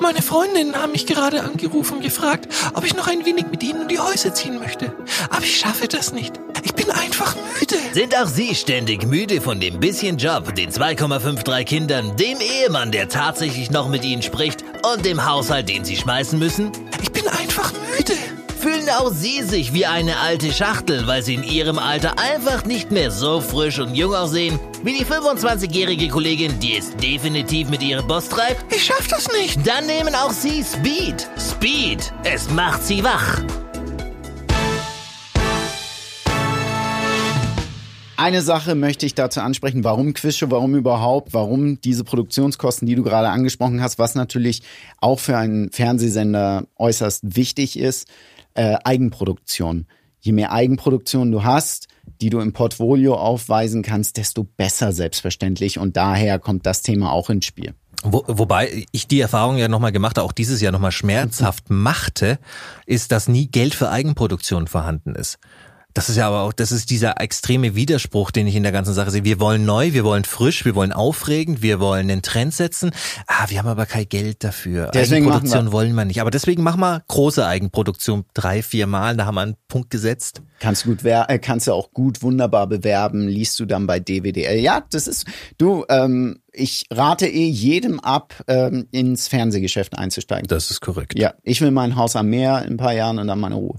Meine Freundinnen haben mich gerade angerufen und gefragt, ob ich noch ein wenig mit ihnen um die Häuser ziehen möchte. Aber ich schaffe das nicht. Ich bin einfach müde. Sind auch Sie ständig müde von dem bisschen Job, den 2,53 Kindern, dem Ehemann, der tatsächlich noch mit Ihnen spricht und dem Haushalt, den Sie schmeißen müssen? Ich bin einfach müde. Fühlen auch Sie sich wie eine alte Schachtel, weil Sie in Ihrem Alter einfach nicht mehr so frisch und jung aussehen wie die 25-jährige Kollegin, die es definitiv mit ihrem Boss treibt? Ich schaff das nicht. Dann nehmen auch Sie Speed. Speed, es macht Sie wach. Eine Sache möchte ich dazu ansprechen, warum Quizshow, warum überhaupt, warum diese Produktionskosten, die du gerade angesprochen hast, was natürlich auch für einen Fernsehsender äußerst wichtig ist, äh, Eigenproduktion. Je mehr Eigenproduktion du hast, die du im Portfolio aufweisen kannst, desto besser selbstverständlich. Und daher kommt das Thema auch ins Spiel. Wo, wobei ich die Erfahrung ja nochmal gemacht habe, auch dieses Jahr nochmal schmerzhaft machte, ist, dass nie Geld für Eigenproduktion vorhanden ist. Das ist ja aber auch, das ist dieser extreme Widerspruch, den ich in der ganzen Sache sehe. Wir wollen neu, wir wollen frisch, wir wollen aufregend, wir wollen den Trend setzen. Ah, wir haben aber kein Geld dafür. Deswegen machen Eigenproduktion wir- wollen wir nicht. Aber deswegen machen wir große Eigenproduktion drei, vier Mal. Da haben wir einen Punkt gesetzt. Kannst du gut wer äh, kannst du auch gut wunderbar bewerben, liest du dann bei DWDL. Ja, das ist du, ähm, ich rate eh jedem ab, ähm, ins Fernsehgeschäft einzusteigen. Das ist korrekt. Ja, ich will mein Haus am Meer in ein paar Jahren und dann meine Ruhe.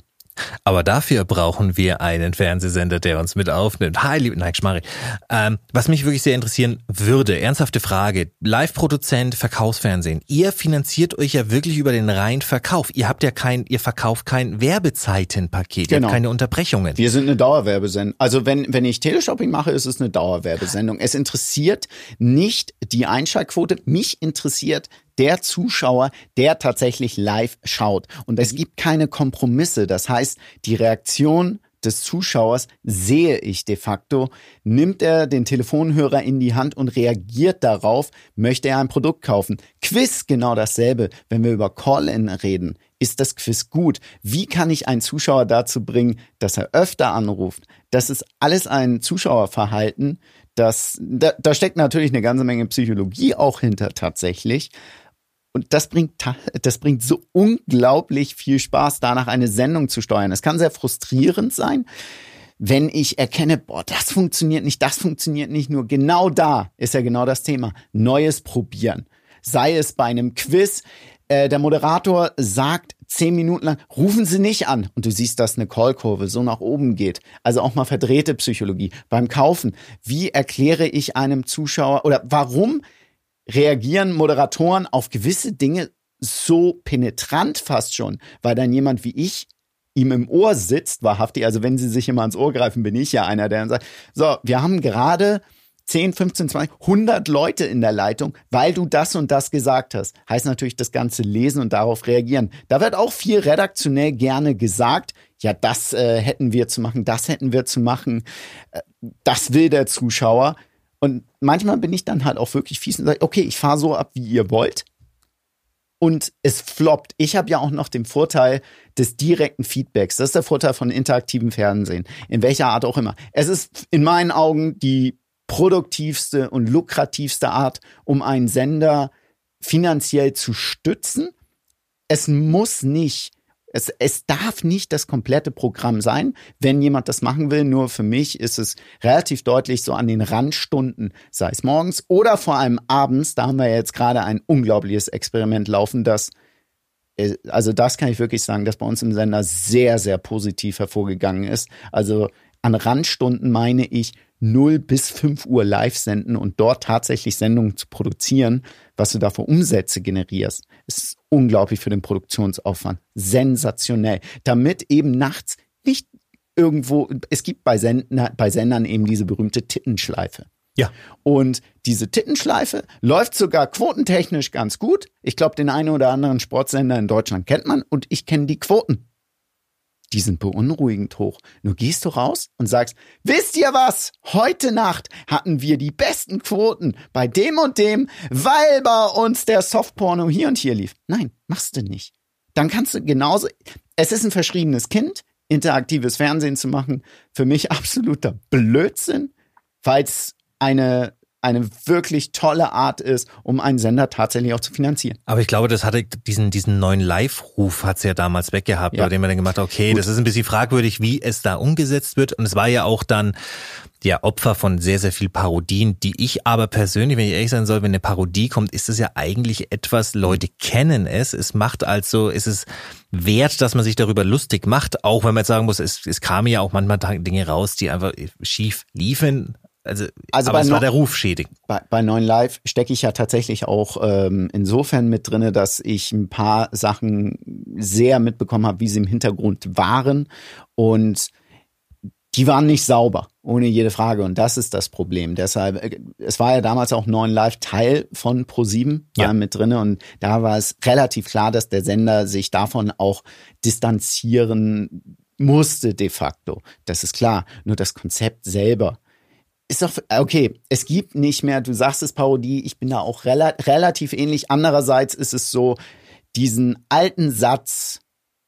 Aber dafür brauchen wir einen Fernsehsender, der uns mit aufnimmt. Hi, liebe, nein, Schmarri. Ähm, was mich wirklich sehr interessieren würde, ernsthafte Frage. Live-Produzent, Verkaufsfernsehen. Ihr finanziert euch ja wirklich über den reinen Verkauf. Ihr habt ja kein, ihr verkauft kein Werbezeitenpaket. Ihr Genau. habt keine Unterbrechungen. Wir sind eine Dauerwerbesendung. Also wenn, wenn ich Teleshopping mache, ist es eine Dauerwerbesendung. Es interessiert nicht die Einschaltquote. Mich interessiert der Zuschauer, der tatsächlich live schaut. Und es gibt keine Kompromisse. Das heißt, die Reaktion des Zuschauers sehe ich de facto. Nimmt er den Telefonhörer in die Hand und reagiert darauf, möchte er ein Produkt kaufen. Quiz genau dasselbe. Wenn wir über Call-in reden, ist das Quiz gut? Wie kann ich einen Zuschauer dazu bringen, dass er öfter anruft? Das ist alles ein Zuschauerverhalten. Das, da, da steckt natürlich eine ganze Menge Psychologie auch hinter tatsächlich. Und das bringt, das bringt so unglaublich viel Spaß, danach eine Sendung zu steuern. Es kann sehr frustrierend sein, wenn ich erkenne, boah, das funktioniert nicht, das funktioniert nicht. Nur genau da ist ja genau das Thema. Neues probieren. Sei es bei einem Quiz, äh, der Moderator sagt zehn Minuten lang, rufen Sie nicht an. Und du siehst, dass eine Callkurve so nach oben geht. Also auch mal verdrehte Psychologie. Beim Kaufen, wie erkläre ich einem Zuschauer oder warum reagieren Moderatoren auf gewisse Dinge so penetrant fast schon, weil dann jemand wie ich ihm im Ohr sitzt, wahrhaftig, also wenn sie sich immer ans Ohr greifen, bin ich ja einer, der dann sagt, so, wir haben gerade 10, 15, 20, 100 Leute in der Leitung, weil du das und das gesagt hast. Heißt natürlich das Ganze lesen und darauf reagieren. Da wird auch viel redaktionell gerne gesagt, ja, das äh, hätten wir zu machen, das hätten wir zu machen, äh, das will der Zuschauer. Und manchmal bin ich dann halt auch wirklich fies und sage, okay, ich fahre so ab, wie ihr wollt. Und es floppt. Ich habe ja auch noch den Vorteil des direkten Feedbacks. Das ist der Vorteil von interaktivem Fernsehen. In welcher Art auch immer. Es ist in meinen Augen die produktivste und lukrativste Art, um einen Sender finanziell zu stützen. es muss nicht es, es darf nicht das komplette Programm sein, wenn jemand das machen will. Nur für mich ist es relativ deutlich so an den Randstunden, sei es morgens oder vor allem abends. Da haben wir jetzt gerade ein unglaubliches Experiment laufen, das äh, also das kann ich wirklich sagen, dass bei uns im Sender sehr, sehr positiv hervorgegangen ist. Also an Randstunden meine ich 0 bis 5 Uhr live senden und dort tatsächlich Sendungen zu produzieren, was du da für Umsätze generierst, ist unglaublich für den Produktionsaufwand. Sensationell. Damit eben nachts nicht irgendwo, es gibt bei, Sender, bei Sendern eben diese berühmte Tittenschleife. Ja. Und diese Tittenschleife läuft sogar quotentechnisch ganz gut. Ich glaube, den einen oder anderen Sportsender in Deutschland kennt man und ich kenne die Quoten die sind beunruhigend hoch. Nur gehst du raus und sagst, wisst ihr was? Heute Nacht hatten wir die besten Quoten bei dem und dem, weil bei uns der Softporno hier und hier lief. Nein, machst du nicht. Dann kannst du genauso, es ist ein verschriebenes Kind, interaktives Fernsehen zu machen. Für mich *laughs* absoluter Blödsinn, weil es eine eine wirklich tolle Art ist, um einen Sender tatsächlich auch zu finanzieren. Aber ich glaube, das hatte diesen, diesen neuen Live-Ruf hat es ja damals weggehabt, ja. bei dem man dann gemacht hat, okay, Gut. das ist ein bisschen fragwürdig, wie es da umgesetzt wird. Und es war ja auch dann ja Opfer von sehr, sehr viel Parodien, die ich aber persönlich, wenn ich ehrlich sein soll, wenn eine Parodie kommt, ist es ja eigentlich etwas, Leute kennen es. Es macht also, ist es wert, dass man sich darüber lustig macht, auch wenn man jetzt sagen muss, es, es kamen ja auch manchmal Dinge raus, die einfach schief liefen, also, also aber es war der Ruf schädig. Bei, bei Neuen Live stecke ich ja tatsächlich auch ähm, insofern mit drinne, dass ich ein paar Sachen sehr mitbekommen habe, wie sie im Hintergrund waren und die waren nicht sauber, ohne jede Frage. Und das ist das Problem. Deshalb, äh, es war ja damals auch Neuen Live Teil von Pro7 ja. mit drinne und da war es relativ klar, dass der Sender sich davon auch distanzieren musste de facto. Das ist klar. Nur das Konzept selber ist doch, okay, es gibt nicht mehr, du sagst es Parodie, ich bin da auch rela relativ ähnlich. Andererseits ist es so, diesen alten Satz,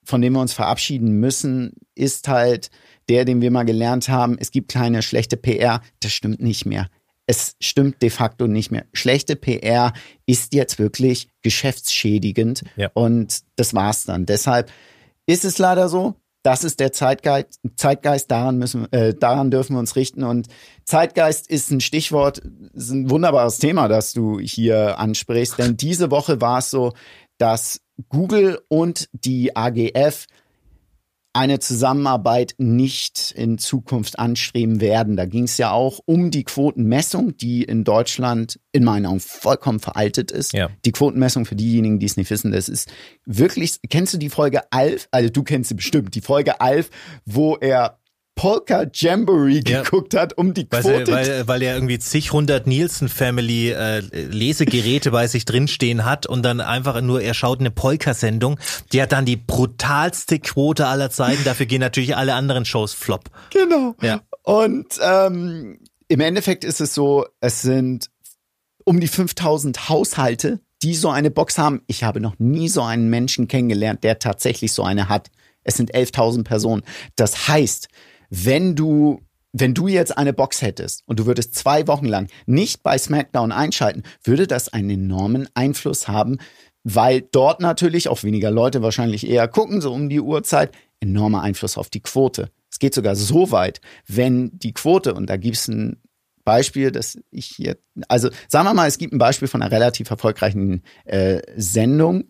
von dem wir uns verabschieden müssen, ist halt der, den wir mal gelernt haben, es gibt keine schlechte PR, das stimmt nicht mehr. Es stimmt de facto nicht mehr. Schlechte PR ist jetzt wirklich geschäftsschädigend ja. und das war's dann. Deshalb ist es leider so, das ist der Zeitgeist, Zeitgeist daran müssen, äh, daran dürfen wir uns richten. Und Zeitgeist ist ein Stichwort, ist ein wunderbares Thema, das du hier ansprichst. Denn diese Woche war es so, dass Google und die AGF eine Zusammenarbeit nicht in Zukunft anstreben werden. Da ging es ja auch um die Quotenmessung, die in Deutschland in meinen Augen vollkommen veraltet ist. Ja. Die Quotenmessung für diejenigen, die es nicht wissen, das ist wirklich, kennst du die Folge Alf? Also du kennst sie bestimmt, die Folge Alf, wo er Polka Jamboree ja. geguckt hat, um die Quote. Weil, weil, weil er irgendwie zig hundert Nielsen Family äh, Lesegeräte bei sich drinstehen hat und dann einfach nur, er schaut eine Polka-Sendung, die hat dann die brutalste Quote aller Zeiten. Dafür gehen natürlich alle anderen Shows flop. Genau. Ja. Und ähm, im Endeffekt ist es so, es sind um die 5000 Haushalte, die so eine Box haben. Ich habe noch nie so einen Menschen kennengelernt, der tatsächlich so eine hat. Es sind 11.000 Personen. Das heißt, wenn du wenn du jetzt eine Box hättest und du würdest zwei Wochen lang nicht bei SmackDown einschalten, würde das einen enormen Einfluss haben, weil dort natürlich auch weniger Leute wahrscheinlich eher gucken, so um die Uhrzeit, enormer Einfluss auf die Quote. Es geht sogar so weit, wenn die Quote, und da gibt es ein Beispiel, dass ich hier, also sagen wir mal, es gibt ein Beispiel von einer relativ erfolgreichen äh, Sendung,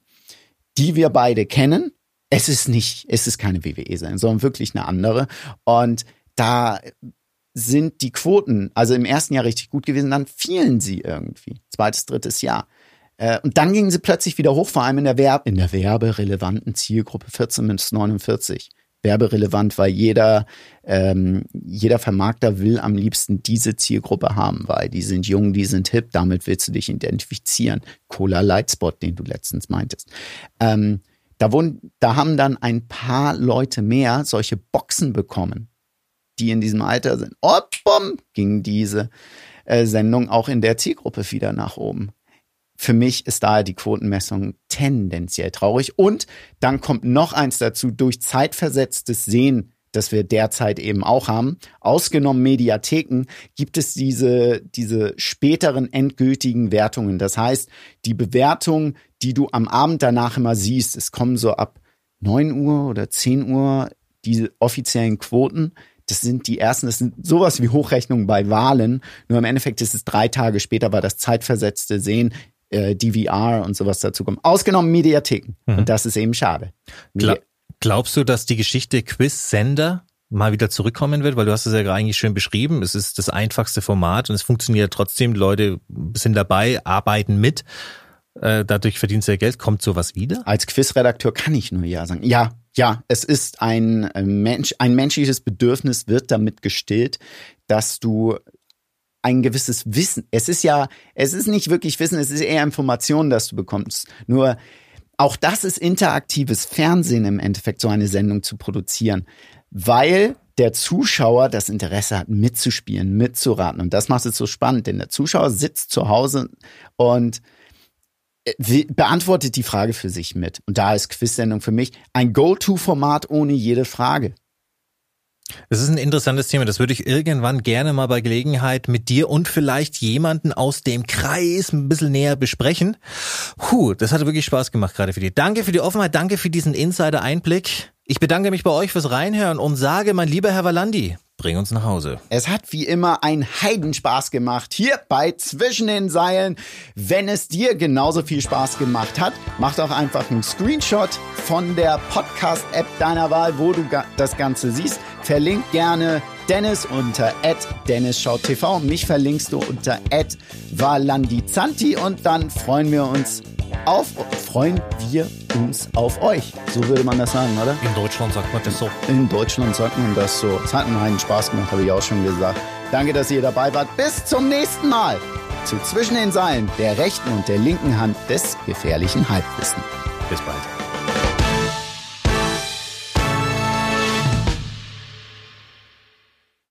die wir beide kennen, es ist nicht, es ist keine WWE-Sendung, sondern wirklich eine andere. Und da sind die Quoten, also im ersten Jahr richtig gut gewesen, dann fielen sie irgendwie. Zweites, drittes Jahr. Äh, und dann gingen sie plötzlich wieder hoch, vor allem in der, Werb in der werberelevanten Zielgruppe 14 bis 49. Werberelevant, weil jeder, ähm, jeder Vermarkter will am liebsten diese Zielgruppe haben, weil die sind jung, die sind hip, damit willst du dich identifizieren. Cola Lightspot, den du letztens meintest. Ähm, da, wurden, da haben dann ein paar Leute mehr solche Boxen bekommen, die in diesem Alter sind. Oh, bumm, ging diese äh, Sendung auch in der Zielgruppe wieder nach oben. Für mich ist daher die Quotenmessung tendenziell traurig. Und dann kommt noch eins dazu, durch zeitversetztes Sehen das wir derzeit eben auch haben. Ausgenommen Mediatheken gibt es diese, diese späteren endgültigen Wertungen. Das heißt, die Bewertung, die du am Abend danach immer siehst, es kommen so ab 9 Uhr oder 10 Uhr diese offiziellen Quoten. Das sind die ersten, das sind sowas wie Hochrechnungen bei Wahlen. Nur im Endeffekt ist es drei Tage später, weil das zeitversetzte Sehen, äh, DVR und sowas dazu kommt. Ausgenommen Mediatheken. Mhm. Und das ist eben schade. Gla glaubst du, dass die Geschichte Quiz-Sender mal wieder zurückkommen wird? Weil du hast es ja eigentlich schön beschrieben. Es ist das einfachste Format und es funktioniert trotzdem. Die Leute sind dabei, arbeiten mit. Äh, dadurch verdienst du ja Geld. Kommt sowas wieder? Als Quizredakteur kann ich nur ja sagen. Ja, ja, es ist ein äh, Mensch, ein menschliches Bedürfnis wird damit gestillt, dass du ein gewisses Wissen. Es ist ja, es ist nicht wirklich Wissen, es ist eher Information, das du bekommst. Nur auch das ist interaktives Fernsehen im Endeffekt, so eine Sendung zu produzieren, weil der Zuschauer das Interesse hat, mitzuspielen, mitzuraten. Und das macht es so spannend, denn der Zuschauer sitzt zu Hause und beantwortet die Frage für sich mit. Und da ist Quiz-Sendung für mich ein Go-To-Format ohne jede Frage. Das ist ein interessantes Thema. Das würde ich irgendwann gerne mal bei Gelegenheit mit dir und vielleicht jemanden aus dem Kreis ein bisschen näher besprechen. Puh, das hat wirklich Spaß gemacht gerade für dich. Danke für die Offenheit, danke für diesen Insider-Einblick. Ich bedanke mich bei euch fürs Reinhören und sage, mein lieber Herr Valandi, Bring uns nach Hause. Es hat wie immer einen Heidenspaß gemacht hier bei Zwischen den Seilen. Wenn es dir genauso viel Spaß gemacht hat, mach doch einfach einen Screenshot von der Podcast-App deiner Wahl, wo du das Ganze siehst. Verlink gerne Dennis unter @dennisschautv. Mich verlinkst du unter @valandizanti und dann freuen wir uns auf, freuen wir uns auf euch. So würde man das sagen, oder? In Deutschland sagt man das so. In Deutschland sagt man das so. Es hat einen Spaß gemacht, habe ich auch schon gesagt. Danke, dass ihr dabei wart. Bis zum nächsten Mal zu Zwischen den Seilen, der rechten und der linken Hand des gefährlichen Halbwissen. Bis bald.